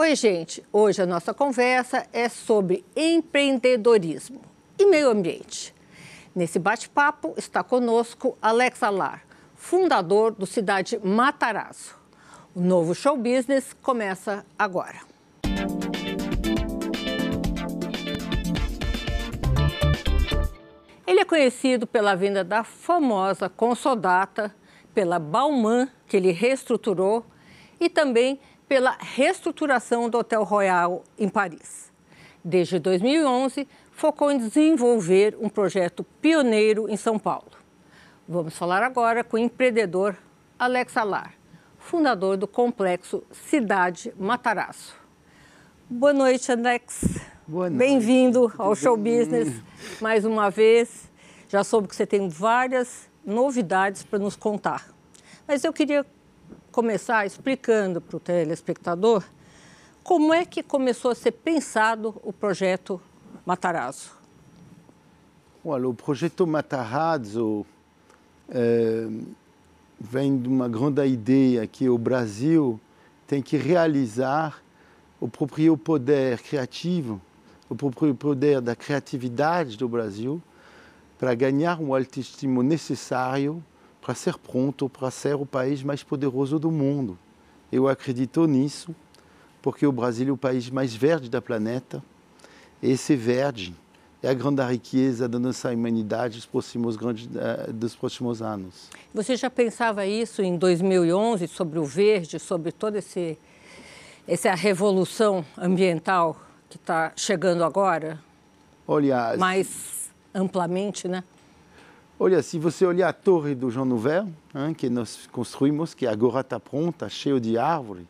Oi, gente. Hoje a nossa conversa é sobre empreendedorismo e meio ambiente. Nesse bate-papo está conosco Alex Alar, fundador do Cidade Matarazzo. O novo show business começa agora. Ele é conhecido pela venda da famosa Consodata, pela Bauman, que ele reestruturou, e também pela reestruturação do Hotel Royal em Paris. Desde 2011, focou em desenvolver um projeto pioneiro em São Paulo. Vamos falar agora com o empreendedor Alex Alar, fundador do complexo Cidade Matarazzo. Boa noite, Alex. Boa noite. Bem-vindo ao Show Business mais uma vez. Já soube que você tem várias novidades para nos contar. Mas eu queria começar explicando para o telespectador como é que começou a ser pensado o projeto Matarazzo. Olha, o projeto Matarazzo é, vem de uma grande ideia que o Brasil tem que realizar o próprio poder criativo, o próprio poder da criatividade do Brasil para ganhar um autoestima necessário para ser pronto para ser o país mais poderoso do mundo. Eu acredito nisso, porque o Brasil é o país mais verde da planeta. E esse verde é a grande riqueza da nossa humanidade dos próximos, grandes, eh, dos próximos anos. Você já pensava isso em 2011 sobre o verde, sobre toda esse, essa revolução ambiental que está chegando agora? Olha, mais amplamente, né? Olha, se você olhar a torre do Jean Nouvel, hein, que nós construímos, que agora está pronta, cheio de árvore,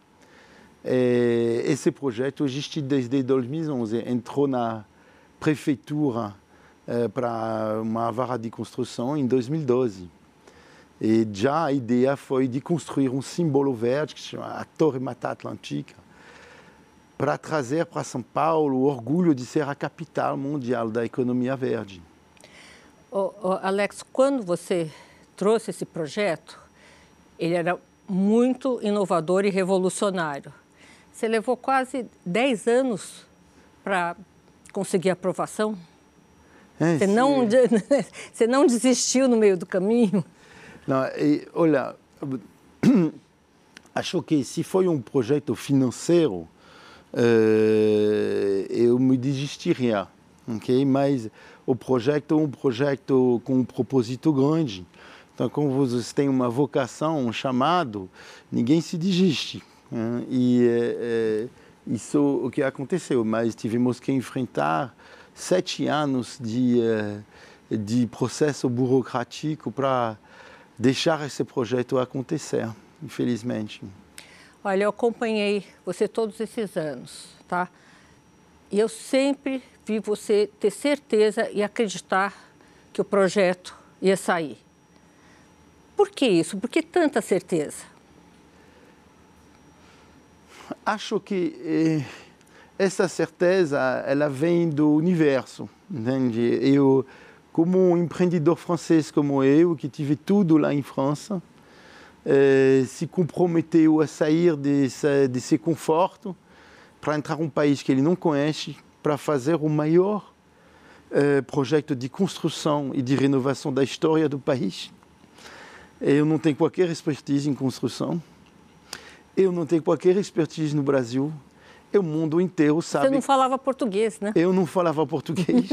é, esse projeto existe desde 2011. Entrou na prefeitura é, para uma vara de construção em 2012. E já a ideia foi de construir um símbolo verde, que se chama a Torre Mata Atlântica, para trazer para São Paulo o orgulho de ser a capital mundial da economia verde. Oh, oh, Alex, quando você trouxe esse projeto, ele era muito inovador e revolucionário. Você levou quase 10 anos para conseguir aprovação? É, você, não, você não desistiu no meio do caminho? Não, e, olha, acho que se foi um projeto financeiro, uh, eu me desistiria, ok? Mas o projeto é um projeto com um propósito grande. Então, como vocês têm uma vocação, um chamado, ninguém se desiste. Né? E é, é, isso o que aconteceu, mas tivemos que enfrentar sete anos de, é, de processo burocrático para deixar esse projeto acontecer, infelizmente. Olha, eu acompanhei você todos esses anos, tá? E eu sempre vi você ter certeza e acreditar que o projeto ia sair. Por que isso? Por que tanta certeza? Acho que eh, essa certeza ela vem do universo, entende? Eu, como um empreendedor francês como eu, que tive tudo lá em França, eh, se comprometeu a sair desse, desse conforto para entrar em um país que ele não conhece, para fazer o maior eh, projeto de construção e de renovação da história do país. Eu não tenho qualquer expertise em construção. Eu não tenho qualquer expertise no Brasil. O mundo inteiro sabe. Você não falava português, né? Eu não falava português.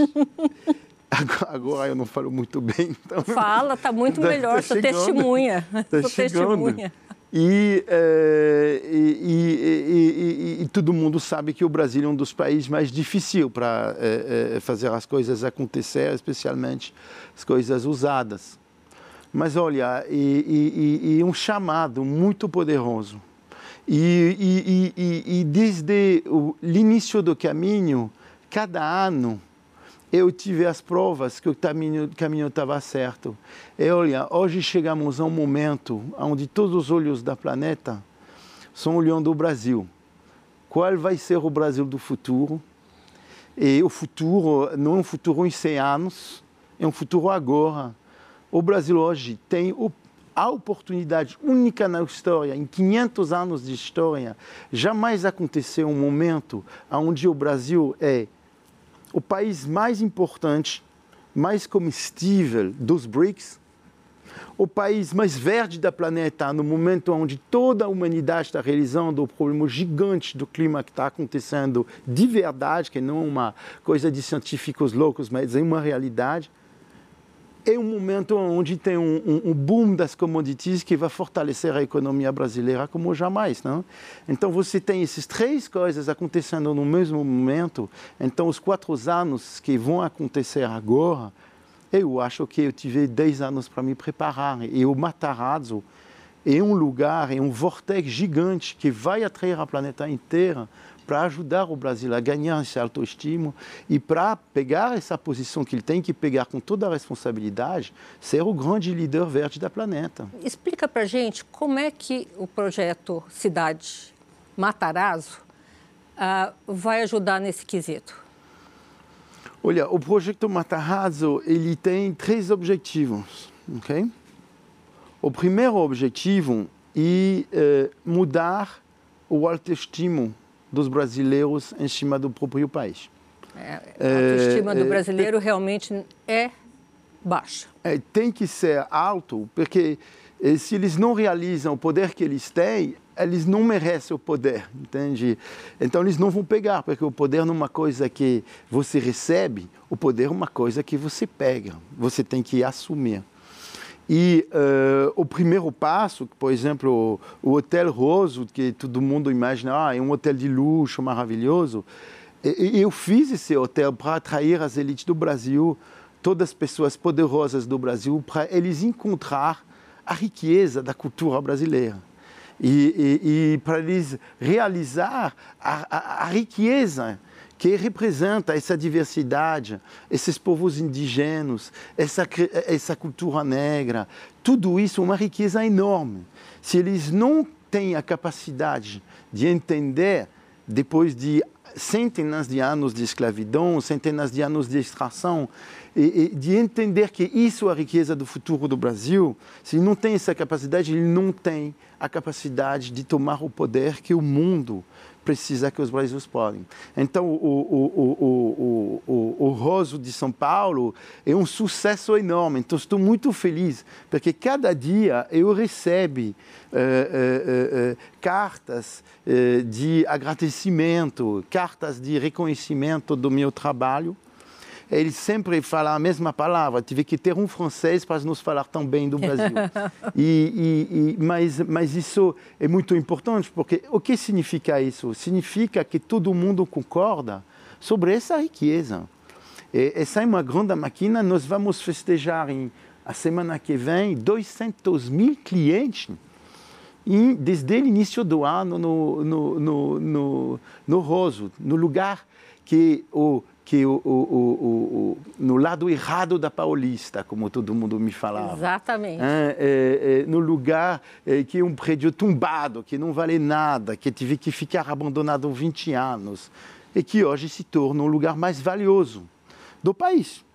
Agora eu não falo muito bem. Então... Fala, está muito tá, melhor, tá sou testemunha. Tá sou chegando. testemunha. E, é, e, e, e, todo mundo sabe que o Brasil é um dos países mais difíceis para é, é, fazer as coisas acontecer, especialmente as coisas usadas. Mas olha, e, um chamado muito poderoso. E, desde o início do caminho, cada ano, eu tive as provas que o caminho estava certo. E olha, hoje chegamos a um momento onde todos os olhos da planeta estão olhando o Brasil. Qual vai ser o Brasil do futuro? E o futuro não é um futuro em 100 anos, é um futuro agora. O Brasil hoje tem a oportunidade única na história, em 500 anos de história, jamais aconteceu um momento onde o Brasil é o país mais importante, mais comestível dos BRICS, o país mais verde da planeta, no momento onde toda a humanidade está realizando o problema gigante do clima que está acontecendo de verdade, que não é uma coisa de científicos loucos, mas é uma realidade é um momento onde tem um, um, um, boom das commodities que vai fortalecer a economia brasileira como jamais. Não? Então você tem essas três coisas acontecendo no mesmo momento. Então os quatro anos que vão acontecer agora, eu acho que eu tive dez anos para me preparar. E o Matarazzo é um lugar, é um vortex gigante que vai atrair a planeta inteira para ajudar o Brasil a ganhar esse autoestima e para pegar essa posição que ele tem que pegar com toda a responsabilidade, ser o grande líder verde da planeta. Explica para gente como é que o projeto Cidade Matarazzo uh, vai ajudar nesse quesito. Olha, o projeto Matarazzo ele tem três objetivos, ok? O primeiro objetivo é mudar o autoestima dos brasileiros em cima do próprio país. É, a autoestima é, do brasileiro é, realmente é baixa. É, tem que ser alto, porque eh, se eles não realizam o poder que eles têm, eles não merecem o poder, entende? Então eles não vão pegar, porque o poder não é uma coisa que você recebe, o poder é uma coisa que você pega, você tem que assumir. E uh, o primeiro passo, por exemplo, o, Hotel Roso, que todo mundo imagina, ah, é um hotel de luxo maravilhoso. E, eu fiz esse hotel para atrair as elites do Brasil, todas as pessoas poderosas do Brasil, para eles encontrar a riqueza da cultura brasileira. E, e, e para eles realizar a, a, a riqueza que representa essa diversidade, esses povos indígenas, essa, essa cultura negra, tudo isso é uma riqueza enorme. Se eles não têm a capacidade de entender, depois de centenas de anos de escravidão, centenas de anos de extração, e, e, de entender que isso é a riqueza do futuro do Brasil, se não tem essa capacidade, ele não tem a capacidade de tomar o poder que o mundo precisa que os brasileiros podem. Então, o, o, o, o, o, Roso de São Paulo é um sucesso enorme. Então, estou muito feliz, porque cada dia eu recebo uh, uh, uh, cartas de agradecimento, cartas de reconhecimento do meu trabalho ele sempre fala a mesma palavra. Tive que ter um francês para nos falar tão bem do Brasil. e, e, e, mas, mas isso é muito importante, porque o que significa isso? Significa que todo mundo concorda sobre essa riqueza. E essa é uma grande máquina. Nós vamos festejar em, a semana que vem 200 mil clientes e desde o início do ano no, no, no, no, no Roso, no lugar que o que o, o, o, no lado errado da Paulista, como todo mundo me falava. Exatamente. É, é, no lugar é, que é um prédio tombado, que não vale nada, que tive que ficar abandonado 20 anos, e que hoje se torna um lugar mais valioso do país.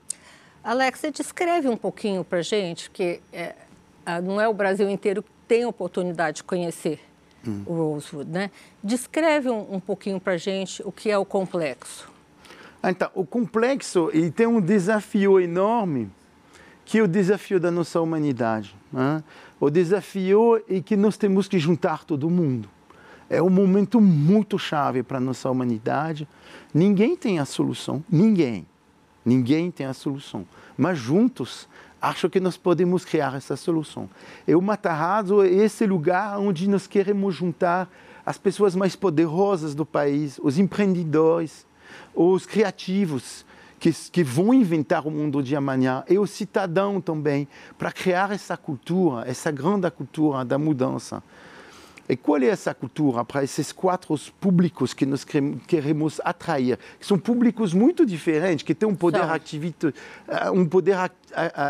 Alex, você descreve um pouquinho para gente, porque é, não é o Brasil inteiro que tem a oportunidade de conhecer hum. o Rosewood, né? Descreve um, um pouquinho para gente o que é o complexo. Então, o complexo ele tem um desafio enorme, que é o desafio da nossa humanidade. Né? O desafio é que nós temos que juntar todo mundo. É um momento muito chave para a nossa humanidade. Ninguém tem a solução, ninguém. Ninguém tem a solução. Mas juntos, acho que nós podemos criar essa solução. E o Matarazzo é esse lugar onde nós queremos juntar as pessoas mais poderosas do país, os empreendedores, os criativos que, que vão inventar o mundo de amanhã e o cidadão também, para criar essa cultura, essa grande cultura da mudança. E qual é essa cultura para esses quatro públicos que nós queremos atrair? Que são públicos muito diferentes, que têm um poder, eh, um poder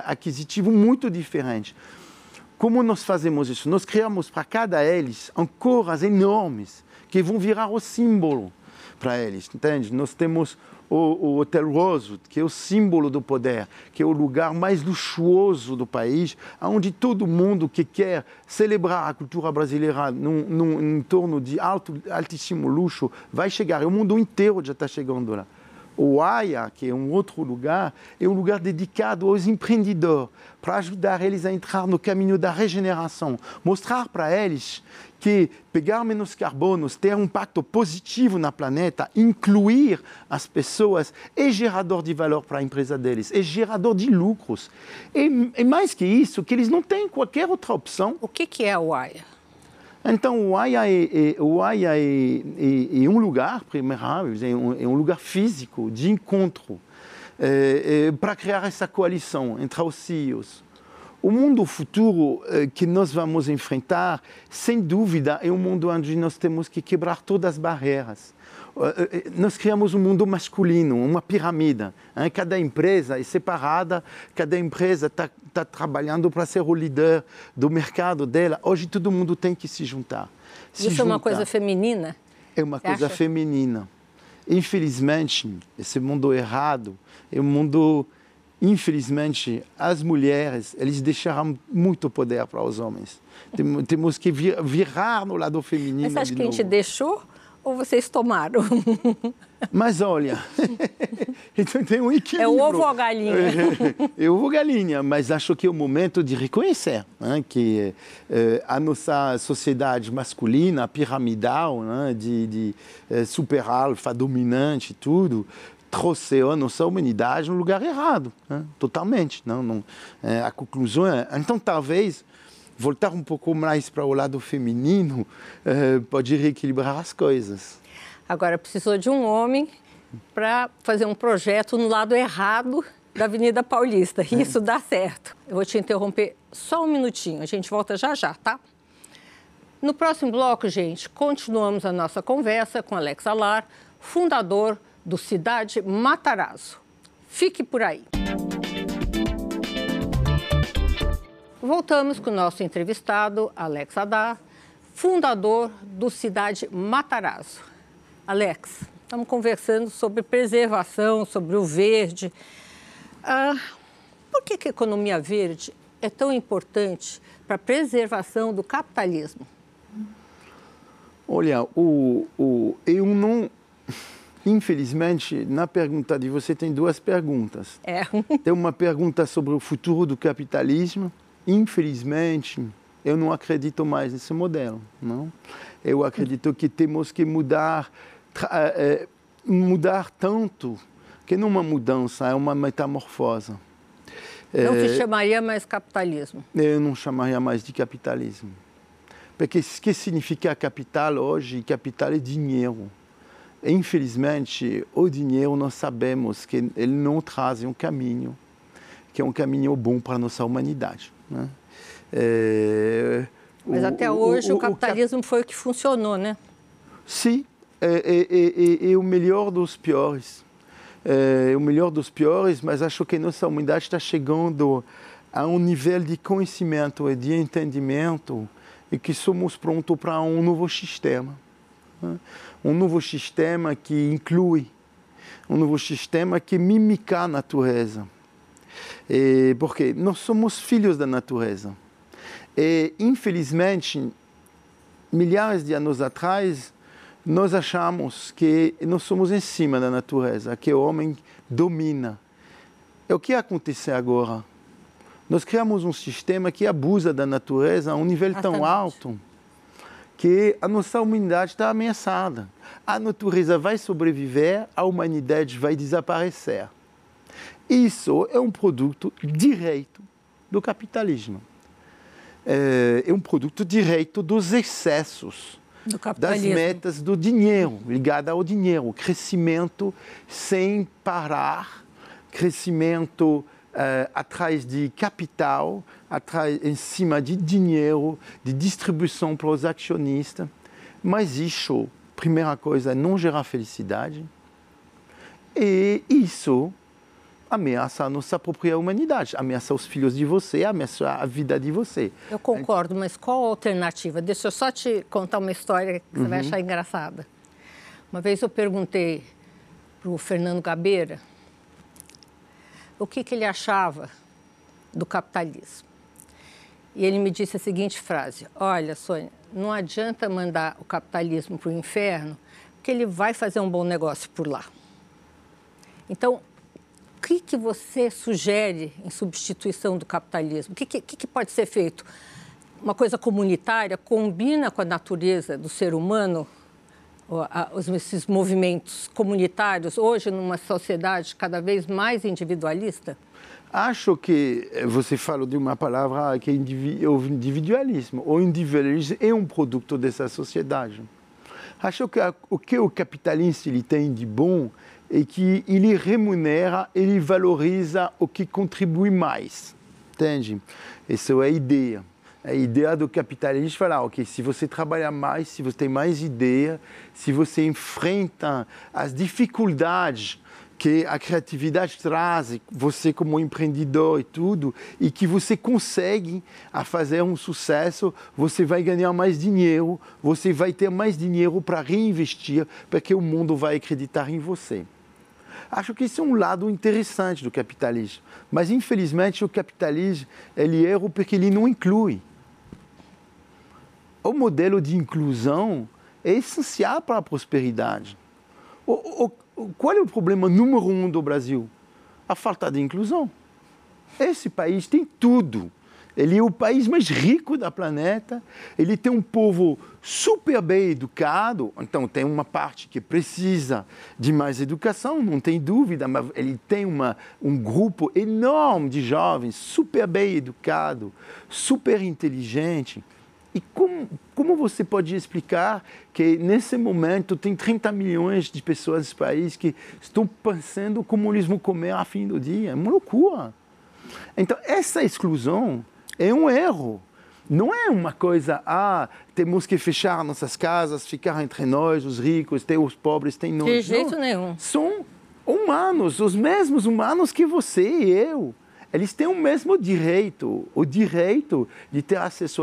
aquisitivo muito diferente. Como nós fazemos isso? Nós criamos para cada eles ancoras enormes que vão virar o símbolo para eles, entende? Nós temos o, o Hotel Roso, que é o símbolo do poder, que é o lugar mais luxuoso do país, onde todo mundo que quer celebrar a cultura brasileira num, num entorno de alto, altíssimo luxo vai chegar. O mundo inteiro já está chegando lá. O AIA, que é um outro lugar, é um lugar dedicado aos empreendedores, para ajudar eles a entrar no caminho da regeneração, mostrar para eles que pegar menos carbonos, ter um impacto positivo na planeta, incluir as pessoas, é gerador de valor para a empresa deles, é gerador de lucros. E, e mais que isso, que eles não têm qualquer outra opção. O que, que é o AIA? Então, o AIA é, é, o AIA é, é, é um lugar, primeiro, é um, é um lugar físico de encontro é, é, para criar essa coalição entre os CEOs. O mundo futuro é, que nós vamos enfrentar, sem dúvida, é um mundo onde nós temos que quebrar todas as barreiras. Nós criamos um mundo masculino, uma pirâmide. Cada empresa é separada, cada empresa está está trabalhando para ser o líder do mercado dela. Hoje todo mundo tem que se juntar. Se Isso juntar. é uma coisa feminina? É uma Você coisa acha? feminina. Infelizmente, esse mundo errado é um mundo infelizmente, as mulheres, eles deixaram muito poder para os homens. Temos que virar no lado feminino. Mas você acha que novo. a gente deixou ou vocês tomaram? Mas olha, então tem um equilíbrio. É o ovo ou a galinha? É, é ovo ou galinha, mas acho que é o momento de reconhecer né, que é, a nossa sociedade masculina, piramidal, né, de, de é, super alfa, dominante, tudo, trouxe a nossa humanidade no lugar errado, né, totalmente. Não, não, é, a conclusão é, então talvez voltar um pouco mais para o lado feminino uh, pode reequilibrar as coisas. Agora, precisou de um homem para fazer um projeto no lado errado da Avenida Paulista. É. Isso dá certo. Eu vou te interromper só um minutinho, a gente volta já já, tá? No próximo bloco, gente, continuamos a nossa conversa com Alex Alar, fundador do Cidade Matarazzo. Fique por aí. Voltamos com o nosso entrevistado, Alex Adar, fundador do Cidade Matarazzo. Alex, estamos conversando sobre preservação, sobre o verde. Ah, por que, que a economia verde é tão importante para a preservação do capitalismo? Olha, o, o, eu não. Infelizmente, na pergunta de você tem duas perguntas. É. Tem uma pergunta sobre o futuro do capitalismo infelizmente, eu não acredito mais nesse modelo. Não? Eu acredito que temos que mudar, é, mudar tanto que não é uma mudança, é uma metamorfose. Não se chamaria mais capitalismo? Eu não chamaria mais de capitalismo. Porque o que significa capital hoje? Capital é dinheiro. Infelizmente, o dinheiro nós sabemos que ele não traz um caminho, que é um caminho bom para a nossa humanidade. Né? É, Mas o, até hoje o, o, o capitalismo foi o que funcionou, né? Sim, é, é, é, é o melhor dos piores. É, o melhor dos piores, mas acho que nossa humanidade está chegando a um nível de conhecimento e de entendimento e que somos prontos para um novo sistema. Né? Um novo sistema que inclui, um novo sistema que mimica a natureza. E, porque nós somos filhos da natureza. E, infelizmente, milhares de anos atrás, nós achamos que nós somos em cima da natureza, que o homem domina. É o que acontece agora. Nós criamos um sistema que abusa da natureza a um nível tão alto que a nossa humanidade está ameaçada. A natureza vai sobreviver, a humanidade vai desaparecer. Isso é um produto direito do capitalismo. É, é um produto direito dos excessos, das metas do dinheiro, ligada ao dinheiro. Crescimento sem parar, crescimento é, atrás de capital, atrás, em cima de dinheiro, de distribuição para os acionistas. Mas isso, primeira coisa, não gera felicidade. E isso ameaça a nossa própria humanidade, ameaça os filhos de você, ameaça a vida de você. Eu concordo, mas qual a alternativa? Deixa eu só te contar uma história que você uhum. vai achar engraçada. Uma vez eu perguntei para o Fernando Gabeira o que, que ele achava do capitalismo. E ele me disse a seguinte frase: Olha, Sônia, não adianta mandar o capitalismo para o inferno, porque ele vai fazer um bom negócio por lá. Então, o que, que você sugere em substituição do capitalismo? O que, que, que pode ser feito? Uma coisa comunitária combina com a natureza do ser humano, esses movimentos comunitários, hoje numa sociedade cada vez mais individualista? Acho que você falou de uma palavra que é o individualismo. O individualismo é um produto dessa sociedade. Acho que o que o capitalista ele tem de bom é que ele remunera, ele valoriza o que contribui mais. Entende? Essa é a ideia. A ideia do capitalismo falar, ok, se você trabalha mais, se você tem mais ideia, se você enfrenta as dificuldades que a criatividade traz, você como empreendedor e tudo, e que você consegue a fazer um sucesso, você vai ganhar mais dinheiro, você vai ter mais dinheiro para reinvestir, porque o mundo vai acreditar em você. Acho que isso é um lado interessante do capitalismo, mas infelizmente o capitalismo ele erra porque ele não inclui. O modelo de inclusão é essencial para a prosperidade. O, o, qual é o problema número um do Brasil? A falta de inclusão. Esse país tem tudo. Ele é o país mais rico da planeta. Ele tem um povo super bem educado. Então, tem uma parte que precisa de mais educação, não tem dúvida, mas ele tem uma, um grupo enorme de jovens super bem educado, super inteligente. E como, como você pode explicar que nesse momento tem 30 milhões de pessoas nesse país que estão pensando como eles vão comer a fim do dia? É uma loucura. Então, essa exclusão é um erro. Não é uma coisa, ah, temos que fechar nossas casas, ficar entre nós, os ricos, ter os pobres, tem nós. De jeito Não. nenhum. São humanos, os mesmos humanos que você e eu eles têm o mesmo direito, o direito de ter acesso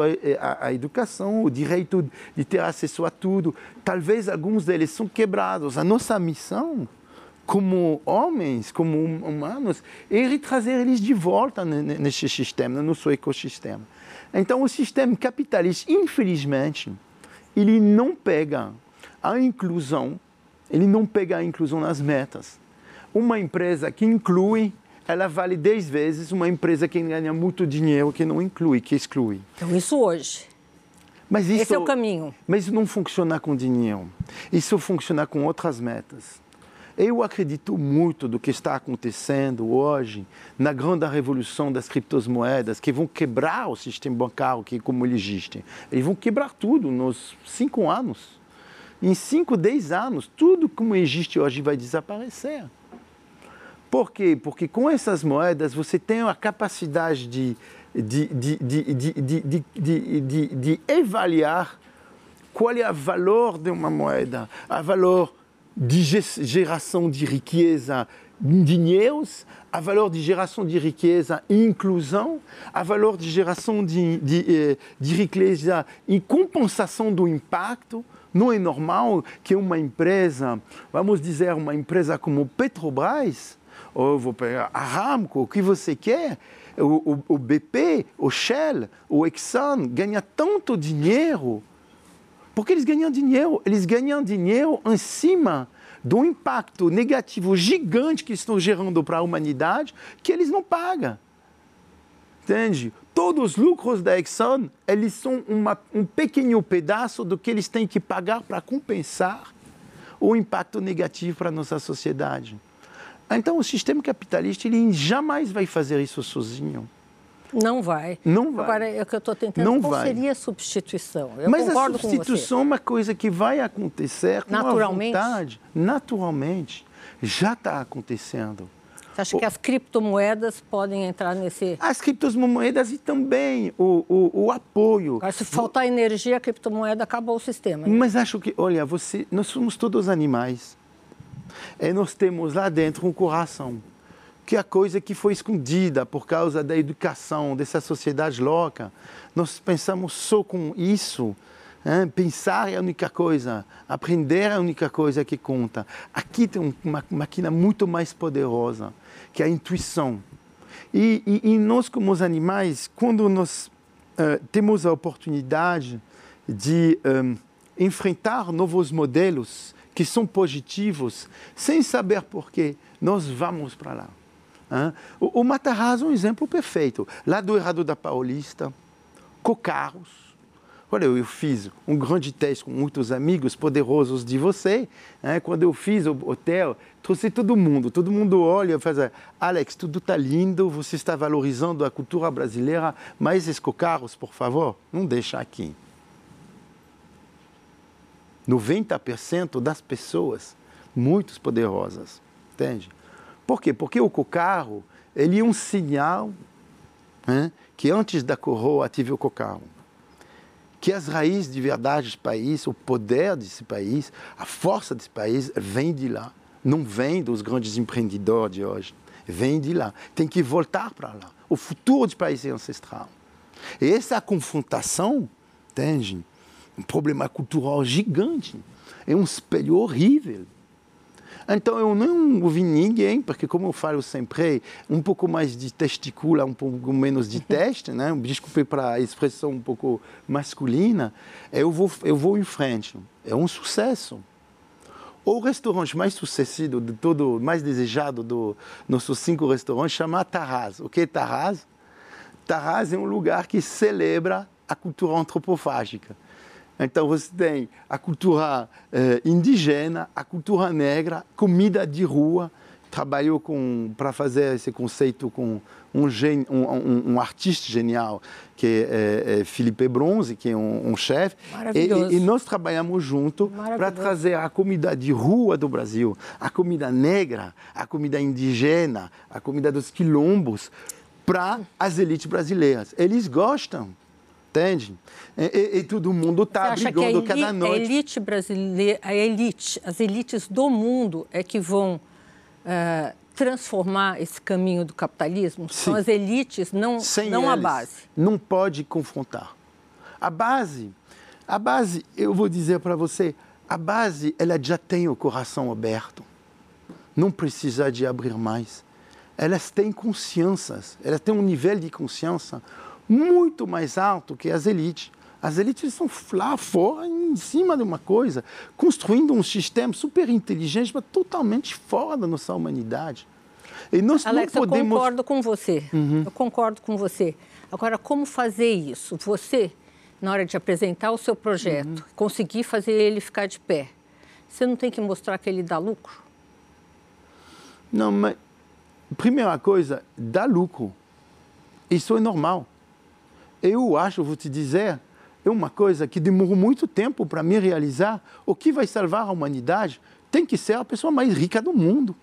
à educação, o direito de ter acesso a tudo. Talvez alguns deles são quebrados. A nossa missão, como homens, como hum, humanos, é trazer eles de volta nesse sistema, no nosso ecossistema. Então, o sistema capitalista, infelizmente, ele não pega a inclusão, ele não pega a inclusão nas metas. Uma empresa que inclui ela vale 10 vezes uma empresa que ganha muito dinheiro, que não inclui, que exclui. Então, isso hoje. Mas isso, Esse é o caminho. Mas isso não funciona com dinheiro. Isso funciona com outras metas. Eu acredito muito do que está acontecendo hoje na grande revolução das criptomoedas, que vão quebrar o sistema bancário que como ele existe. Eles vão quebrar tudo nos cinco anos. Em cinco, dez anos, tudo como existe hoje vai desaparecer. Por quê? Porque com essas moedas você tem a capacidade de, de, de, de, de, de, avaliar qual é o valor de uma moeda, o valor de geração de riqueza em dinheiros, a valor de geração de riqueza e inclusão, a valor de geração de, de, de riqueza e compensação do impacto. Não é normal que uma empresa, vamos dizer, uma empresa como Petrobras, ou vou pegar a Ramco, o que você quer, o, o, o BP, o Shell, o Exxon ganha tanto dinheiro. Porque eles ganham dinheiro, eles ganham dinheiro em cima do impacto negativo gigante que estão gerando para a humanidade, que eles não pagam. Entende? Todos os lucros da Exxon, eles são uma, um pequeno pedaço do que eles têm que pagar para compensar o impacto negativo para a nossa sociedade. Então, o sistema capitalista ele jamais vai fazer isso sozinho. Não vai. Não vai. Agora, é o que eu estou tentando, não qual vai. seria a substituição? Eu Mas a substituição é uma coisa que vai acontecer com naturalmente? a vontade. Naturalmente. Já está acontecendo. Você acha o... que as criptomoedas podem entrar nesse... As criptomoedas e também o, o, o apoio. Agora, se faltar energia, a criptomoeda acabou o sistema. Né? Mas acho que, olha, você, nós somos todos animais. E nós temos lá dentro um coração, que é a coisa que foi escondida por causa da educação, dessa sociedade louca. Nós pensamos só com isso, Hein? Pensar é a única coisa, aprender é a única coisa que conta. Aqui tem uma máquina muito mais poderosa, que é a intuição. E, e, e nós, como os animais, quando nós uh, temos a oportunidade de um, enfrentar novos modelos que são positivos, sem saber porquê, nós vamos para lá. Hein? O, o Matarazzo é um exemplo perfeito. Lá do Errado da Paulista, Cocarros, Olha, eu fiz um grande teste com muitos amigos poderosos de você. Né? Quando eu fiz o hotel, trouxe todo mundo. Todo mundo olha e faz, Alex, tudo está lindo, você está valorizando a cultura brasileira, mas esses por favor, não deixa aqui. 90% das pessoas, muito poderosas, entende? Por quê? Porque o cocarro, ele é um sinal né, que antes da coroa tive o cocarro que as raízes de verdade desse país, o poder desse país, a força desse país vem de lá. Não vem dos grandes empreendedores de hoje. Vem de lá. Tem que voltar para lá. O futuro do país é ancestral. E essa confrontação, entende? Um problema cultural gigante. É um espelho horrível então eu não ouvi ninguém, porque como eu falo sempre, um pouco mais de testicula, um pouco menos de teste, né? desculpe para a expressão um pouco masculina, eu vou, eu vou em frente. É um sucesso. O restaurante mais sucedido de todo, mais desejado dos nossos cinco restaurantes chama Taraz. O que é Taraz? Taraz é um lugar que celebra a cultura antropofágica. Então você tem a cultura eh, indígena, a cultura negra, comida de rua. Trabalhou para fazer esse conceito com um, gen, um, um, um, artista genial, que é, é, Felipe Bronze, que é um, um chefe. E, e, nós trabalhamos junto para trazer a comida de rua do Brasil, a comida negra, a comida indígena, a comida dos quilombos, para as elites brasileiras. Eles gostam entende? E, e, todo mundo está brigando elite, cada noite. A elite brasileira, a elite, as elites do mundo é que vão uh, transformar esse caminho do capitalismo? Sim. São as elites, não, Sem não eles, a base. Não pode confrontar. A base, a base, eu vou dizer para você, a base, ela já tem o coração aberto. Não precisa de abrir mais. Elas têm consciências, elas têm um nível de consciência muito mais alto que as elites. As elites estão lá fora, em cima de uma coisa, construindo um sistema super inteligente, mas totalmente fora da nossa humanidade. E nós Alex, não podemos... eu concordo com você. Uhum. Eu concordo com você. Agora, como fazer isso? Você, na hora de apresentar o seu projeto, uhum. conseguir fazer ele ficar de pé, você não tem que mostrar que ele dá lucro? Não, mas primeira coisa, dá lucro. Isso é normal. Eu acho, vou te dizer, é uma coisa que demorou muito tempo para me realizar. O que vai salvar a humanidade tem que ser a pessoa mais rica do mundo.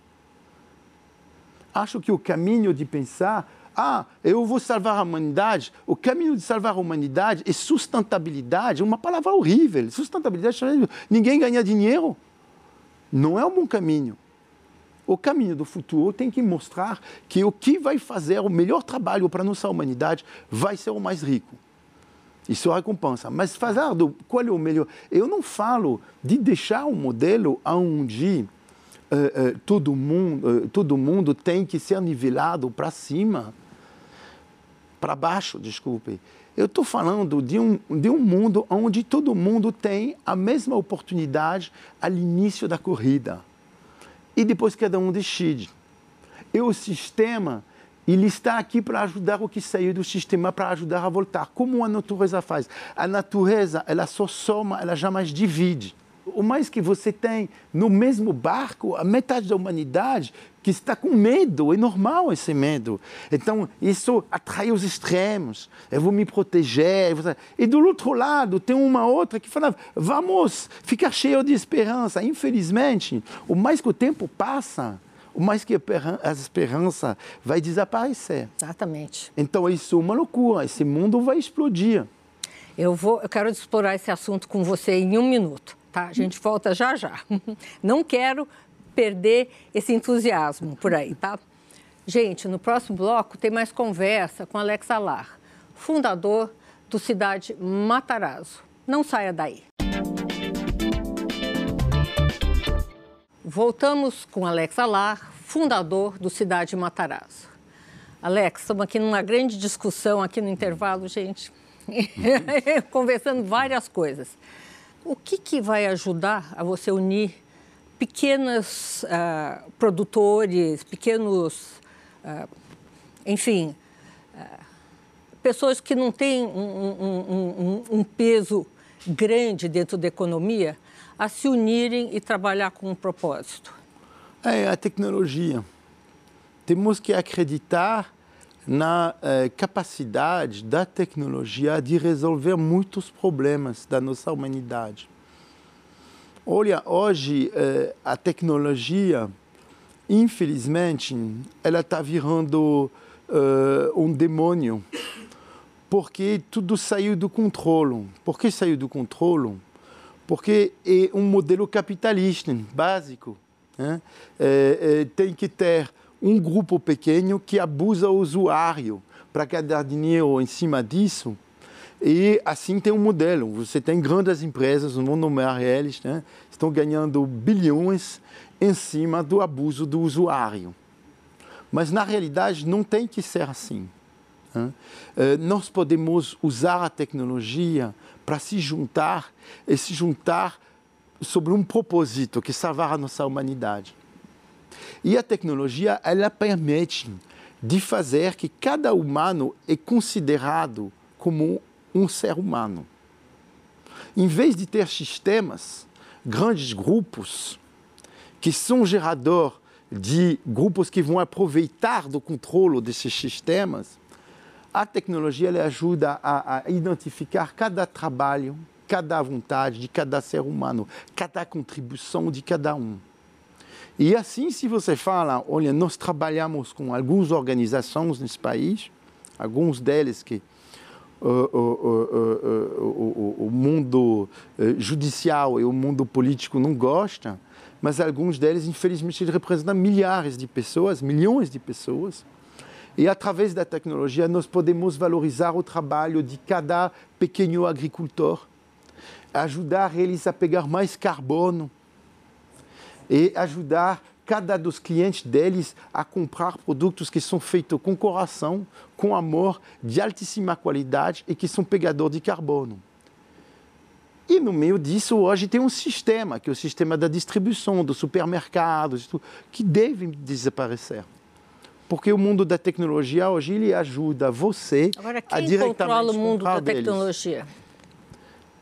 Acho que o caminho de pensar, ah, eu vou salvar a humanidade, o caminho de salvar a humanidade é sustentabilidade, uma palavra horrível. Sustentabilidade, ninguém ganha dinheiro. Não é um bom caminho o caminho do futuro tem que mostrar que o que vai fazer o melhor trabalho para a nossa humanidade vai ser o mais rico. Isso é recompensa. Mas fazer do qual é o melhor. Eu não falo de deixar um modelo onde uh, uh, todo, mundo, uh, todo mundo tem que ser nivelado para cima, para baixo, desculpe. Eu estou falando de um, de um mundo onde todo mundo tem a mesma oportunidade ao início da corrida e depois cada um decide. E o sistema, ele está aqui para ajudar o que saiu do sistema, para ajudar a voltar, como a natureza faz. A natureza, ela só soma, ela jamais divide o mais que você tem no mesmo barco, a metade da humanidade que está com medo, é normal esse medo. Então, isso atrai os extremos. Eu vou me proteger. E do outro lado, tem uma outra que fala: vamos ficar cheio de esperança. Infelizmente, o mais que o tempo passa, o mais que a esperança vai desaparecer. Exatamente. Então, isso é uma loucura. Esse mundo vai explodir. Eu, vou, eu quero explorar esse assunto com você em um minuto tá? A gente volta já já. Não quero perder esse entusiasmo por aí, tá? Gente, no próximo bloco tem mais conversa com Alex Alar, fundador do Cidade Matarazzo. Não saia daí. Voltamos com Alex Alar, fundador do Cidade Matarazzo. Alex, estamos aqui numa grande discussão aqui no intervalo, gente, conversando várias coisas. O que, que vai ajudar a você unir pequenos uh, produtores, pequenos, uh, enfim, uh, pessoas que não têm um, um, um, um, peso grande dentro da economia, a se unirem e trabalhar com um propósito? É a tecnologia. Temos que acreditar na eh, capacidade da tecnologia de resolver muitos problemas da nossa humanidade. Olha, hoje eh, a tecnologia, infelizmente, ela está virando eh, um demônio, porque tudo saiu do controle. Por que saiu do controle? Porque é um modelo capitalista básico. Né? tem que ter um grupo pequeno que abusa o usuário para ganhar dinheiro em cima disso. E assim tem um modelo. Você tem grandes empresas, não vou nomear eles, né? estão ganhando bilhões em cima do abuso do usuário. Mas na realidade não tem que ser assim. Né? Nós podemos usar a tecnologia para se juntar e se juntar sobre um propósito que salvar a nossa humanidade. E a tecnologia, ela permite de fazer que cada humano é considerado como um ser humano. Em vez de ter sistemas, grandes grupos, que são gerador de grupos que vão aproveitar do controle desses sistemas, a tecnologia ela ajuda a, a identificar cada trabalho, cada vontade de cada ser humano, cada contribuição de cada um. E assim, se você fala, olha, nós trabalhamos com algumas organizações nesse país, alguns deles que uh, uh, o mundo eh, judicial e o mundo político não gostam, mas alguns deles, infelizmente, representam milhares de pessoas, milhões de pessoas. E através da tecnologia, nós podemos valorizar o trabalho de cada pequeno agricultor, ajudar eles a pegar mais carbono e ajudar cada dos clientes deles a comprar produtos que são feitos com coração, com amor, de altíssima qualidade e que são pegador de carbono. E no meio disso, hoje tem um sistema, que é o sistema da distribuição, dos supermercados, que deve desaparecer. Porque o mundo da tecnologia hoje ele ajuda você Agora, a diretamente controla o mundo da deles. tecnologia?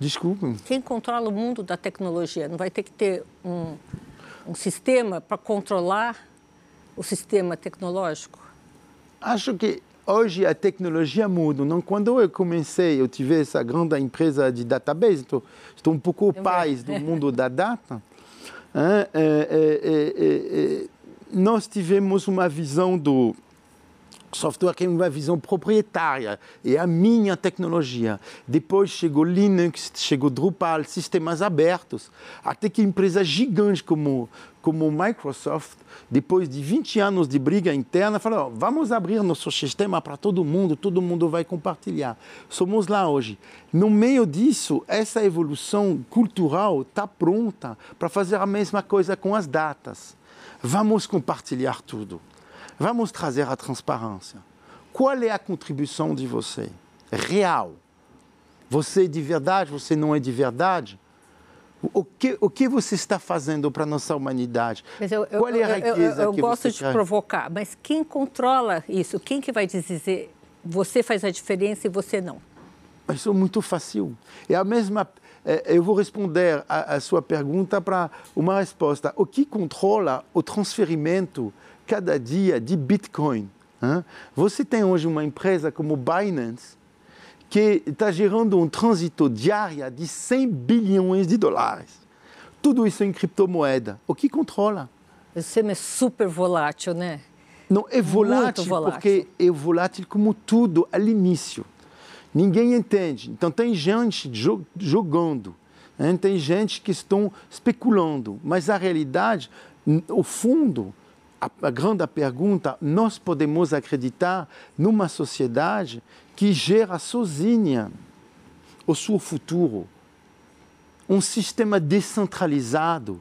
Desculpe. Quem controla o mundo da tecnologia? Não vai ter que ter um um sistema para controlar o sistema tecnológico? Acho que hoje a tecnologia muda. Não, quando eu comecei, eu tive essa grande empresa de database, estou, estou um pouco paz do mundo da data. É, é, é, nós tivemos uma visão do software que é uma visão proprietária, é a minha tecnologia. Depois chegou Linux, chegou Drupal, sistemas abertos, até que empresas gigantes como como Microsoft, depois de 20 anos de briga interna, falou: oh, vamos abrir nosso sistema para todo mundo, todo mundo vai compartilhar. Somos lá hoje. No meio disso, essa evolução cultural está pronta para fazer a mesma coisa com as datas. Vamos compartilhar tudo. Vamos trazer a transparência. Qual é a contribuição de você? Real. Você é de verdade, você não é de verdade? O que, o que você está fazendo para a nossa humanidade? Eu, eu, Qual é a riqueza eu, eu, eu gosto de quer? provocar, mas quem controla isso? Quem que vai dizer você faz a diferença e você não? Isso é muito fácil. É a mesma. É, eu vou responder a, a sua pergunta para uma resposta. O que controla o transferimento cada dia de Bitcoin. Hein? Você tem hoje uma empresa como Binance que está gerando um trânsito diário de 100 bilhões de dólares. Tudo isso em criptomoeda. O que controla? Isso é super volátil, né? Não, é volátil, volátil, porque é volátil como tudo ao início. Ninguém entende. Então tem gente jogando, hein? tem gente que estão especulando, mas a realidade, o fundo, a, grande pergunta: nós podemos acreditar numa sociedade que gera sozinha o seu futuro um sistema descentralizado,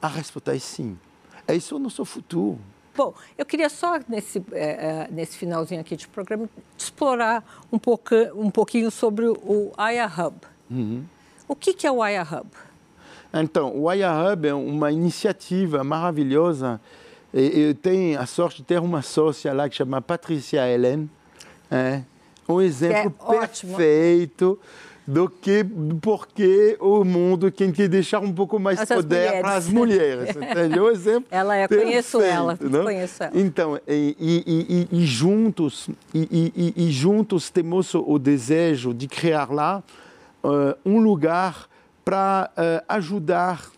a resposta é sim. É isso o nosso futuro. Bom, eu queria só, nesse, é, nesse finalzinho aqui de programa, explorar um, pouco, um pouquinho sobre o Aya Hub. Uhum. O que, que é o Aya Hub? Então, o Aya Hub é uma iniciativa maravilhosa. Eu tenho a sorte de ter uma sócia lá que chama Patrícia Helen. É um exemplo é perfeito do que porque o mundo tem que deixar um pouco mais Essas poder para as mulheres, entendeu? O exemplo ela é, perfeito, conheço ela, não? conheço ela. Então, e, e, e, e juntos, e, juntos temos o desejo de criar lá uh, um lugar para uh, ajudar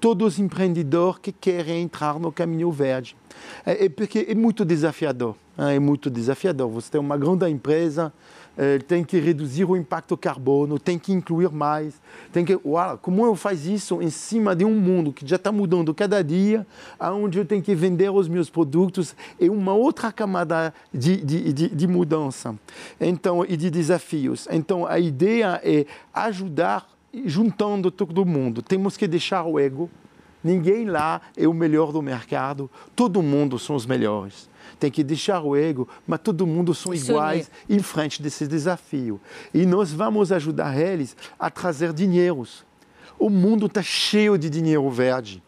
todos os empreendedores que querem entrar no caminho verde. É, é porque é muito desafiador, é muito desafiador. Você tem uma grande empresa é, tem que reduzir o impacto carbono, tem que incluir mais, tem que, uau, como eu faço isso em cima de um mundo que já está mudando cada dia, aonde eu tenho que vender os meus produtos, é uma outra camada de, de, de, de mudança, então e de desafios. Então a ideia é ajudar juntando todo mundo. Temos que deixar o ego. Ninguém lá é o melhor do mercado. Todo mundo são os melhores tem que deixar o ego, mas todo mundo são iguais em frente desse desafio. E nós vamos ajudar eles a trazer dinheiros. O mundo está cheio de dinheiro verde.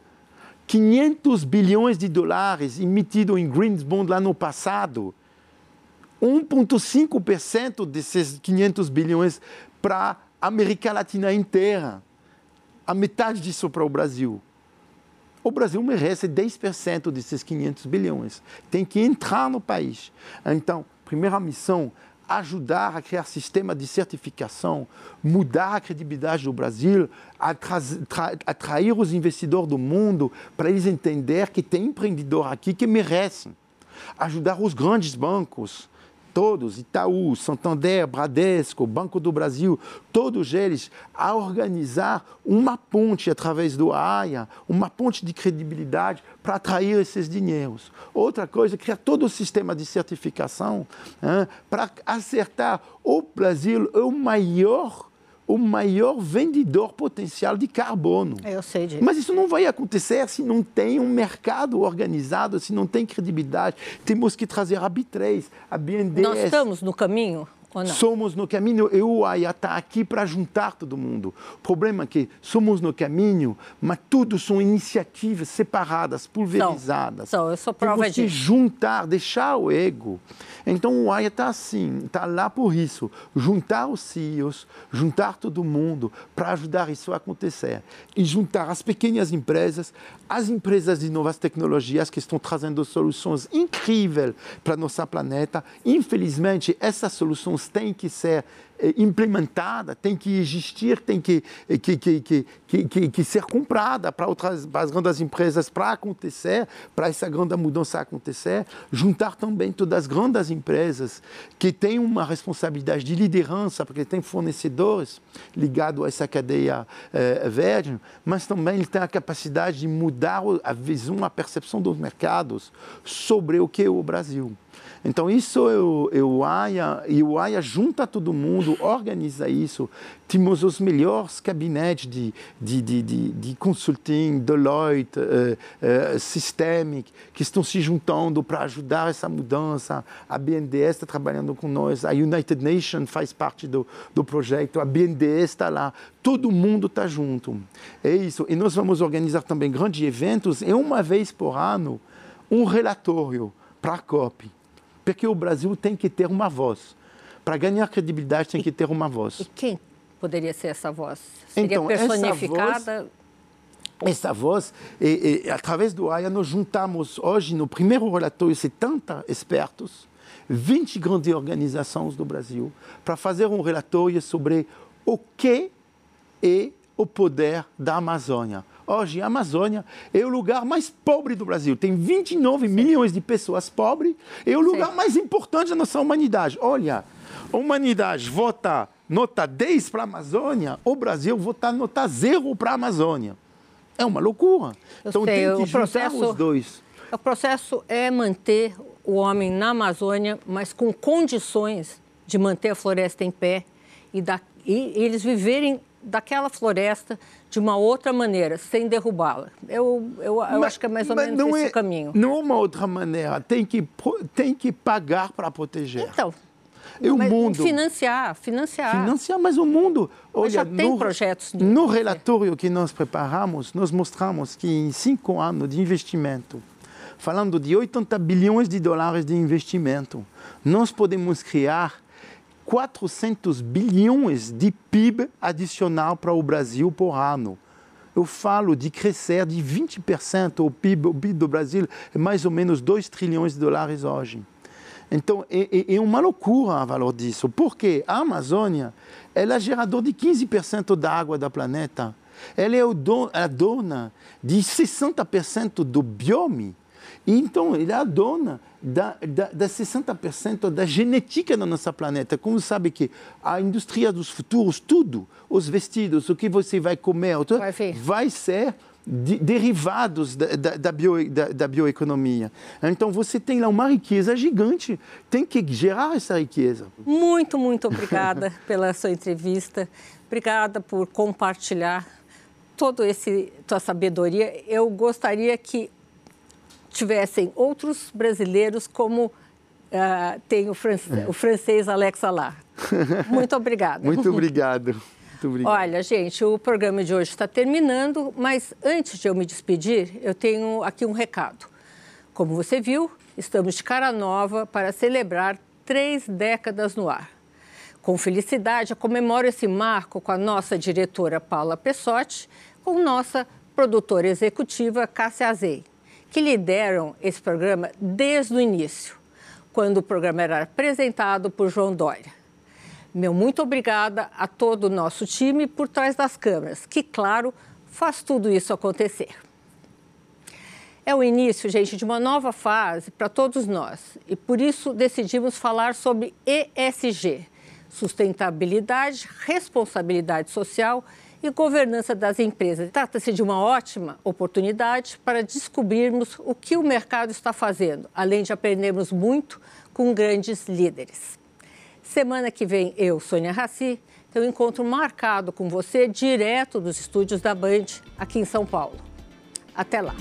500 bilhões de dólares emitidos em Green Bond lá no passado. 1,5% desses 500 bilhões para a América Latina inteira. A metade disso para o Brasil. O Brasil merece 10% desses 500 bilhões. Tem que entrar no país. Então, primeira missão, ajudar a criar sistema de certificação, mudar a credibilidade do Brasil, atrair os investidores do mundo para eles entenderem que tem empreendedor aqui que merecem. Ajudar os grandes bancos, todos, Itaú, Santander, Bradesco, Banco do Brasil, todos eles, a organizar uma ponte através do AIA, uma ponte de credibilidade para atrair esses dinheiros. Outra coisa, criar todo o sistema de certificação hein, para acertar. O Brasil é o maior o maior vendedor potencial de carbono. Eu sei disso. Mas isso não vai acontecer se não tem um mercado organizado, se não tem credibilidade. Temos que trazer a B3, a BNDES. Nós estamos no caminho? Somos no caminho e o AIA está aqui para juntar todo mundo. O problema é que somos no caminho, mas tudo são iniciativas separadas, pulverizadas. São, eu sou prova que juntar, deixar o ego. Então o AIA está assim, está lá por isso, juntar os CEOs, juntar todo mundo para ajudar isso a acontecer. E juntar as pequenas empresas, as empresas de novas tecnologias que estão trazendo soluções incríveis para nosso planeta. Infelizmente, essas soluções têm que ser eh, implementada, tem que existir, tem que, eh, que, que, que, que, que ser comprada para outras para as grandes empresas para acontecer, para essa grande mudança acontecer, juntar também todas as grandes empresas que têm uma responsabilidade de liderança, porque tem fornecedores ligados a essa cadeia eh, verde, mas também ele tem a capacidade de mudar a visão, a percepção dos mercados sobre o que é o Brasil. Então, isso é o AIA, e o AIA junta todo mundo, organiza isso. Temos os melhores gabinetes de, de, de, de, de consulting, Deloitte, uh, uh, Systemic, que estão se juntando para ajudar essa mudança. A BNDES está trabalhando com nós, a United Nations faz parte do, do projeto, a BNDES está lá. Todo mundo está junto. É isso. E nós vamos organizar também grandes eventos, e uma vez por ano, um relatório para a COP porque o Brasil tem que ter uma voz. Para ganhar credibilidade, tem que ter uma voz. E quem poderia ser essa voz? Seria então, personificada? Essa voz, essa voz e, e, através do AIA, nós juntamos hoje, no primeiro relatório, 70 expertos, 20 grandes organizações do Brasil, para fazer um relatório sobre o que é o poder da Amazônia Hoje, a Amazônia é o lugar mais pobre do Brasil. Tem 29 Sim. milhões de pessoas pobres. É o lugar Sim. mais importante da nossa humanidade. Olha, a humanidade vota nota 10 para a Amazônia, o Brasil vota nota 0 para a Amazônia. É uma loucura. Eu então sei, tem que processo, os dois. O processo é manter o homem na Amazônia, mas com condições de manter a floresta em pé e, da, e eles viverem daquela floresta de uma outra maneira, sem derrubá-la. Eu, eu, eu mas, acho que é mais ou menos esse é, o caminho. Não é uma outra maneira, tem que, tem que pagar para proteger. Então, e o mundo financiar, financiar. Financiar, mas o mundo, olha, já tem no, projetos. No relatório que nós preparamos, nós mostramos que em cinco anos de investimento, falando de 80 bilhões de dólares de investimento, nós podemos criar 400 bilhões de PIB adicional para o Brasil por ano. Eu falo de crescer de 20%, o PIB, o PIB do Brasil é mais ou menos 2 trilhões de dólares hoje. Então, é, é, é uma loucura o valor disso, porque a Amazônia ela é gerador de 15% da água do planeta. Ela é a dona de 60% do biome. Então, ela é a dona da, da, da 60% da genética do nosso planeta. Como sabe que a indústria dos futuros, tudo, os vestidos, o que você vai comer, tudo, vai, vai ser de, derivados da, da, da, bio, da, da, bioeconomia. Então você tem lá uma riqueza gigante, tem que gerar essa riqueza. Muito, muito obrigada pela sua entrevista, obrigada por compartilhar toda essa sabedoria. Eu gostaria que tivessem outros brasileiros como uh, tem o, francês, o francês Alex obrigada. Muito obrigado. Muito obrigado. Olha, gente, o programa de hoje está terminando, mas antes de eu me despedir, eu tenho aqui um recado. Como você viu, estamos de cara nova para celebrar três décadas no ar. Com felicidade, eu comemoro esse marco com a nossa diretora Paula Pessotti, com nossa produtora executiva Cássia Azei, que lideram esse programa desde o início, quando o programa era apresentado por João Dória. Meu muito obrigada a todo o nosso time por trás das câmeras, que, claro, faz tudo isso acontecer. É o início, gente, de uma nova fase para todos nós e por isso decidimos falar sobre ESG sustentabilidade, responsabilidade social e governança das empresas. Trata-se de uma ótima oportunidade para descobrirmos o que o mercado está fazendo, além de aprendermos muito com grandes líderes. Semana que vem, eu, Sônia Raci, tenho um encontro marcado com você direto dos estúdios da Band, aqui em São Paulo. Até lá!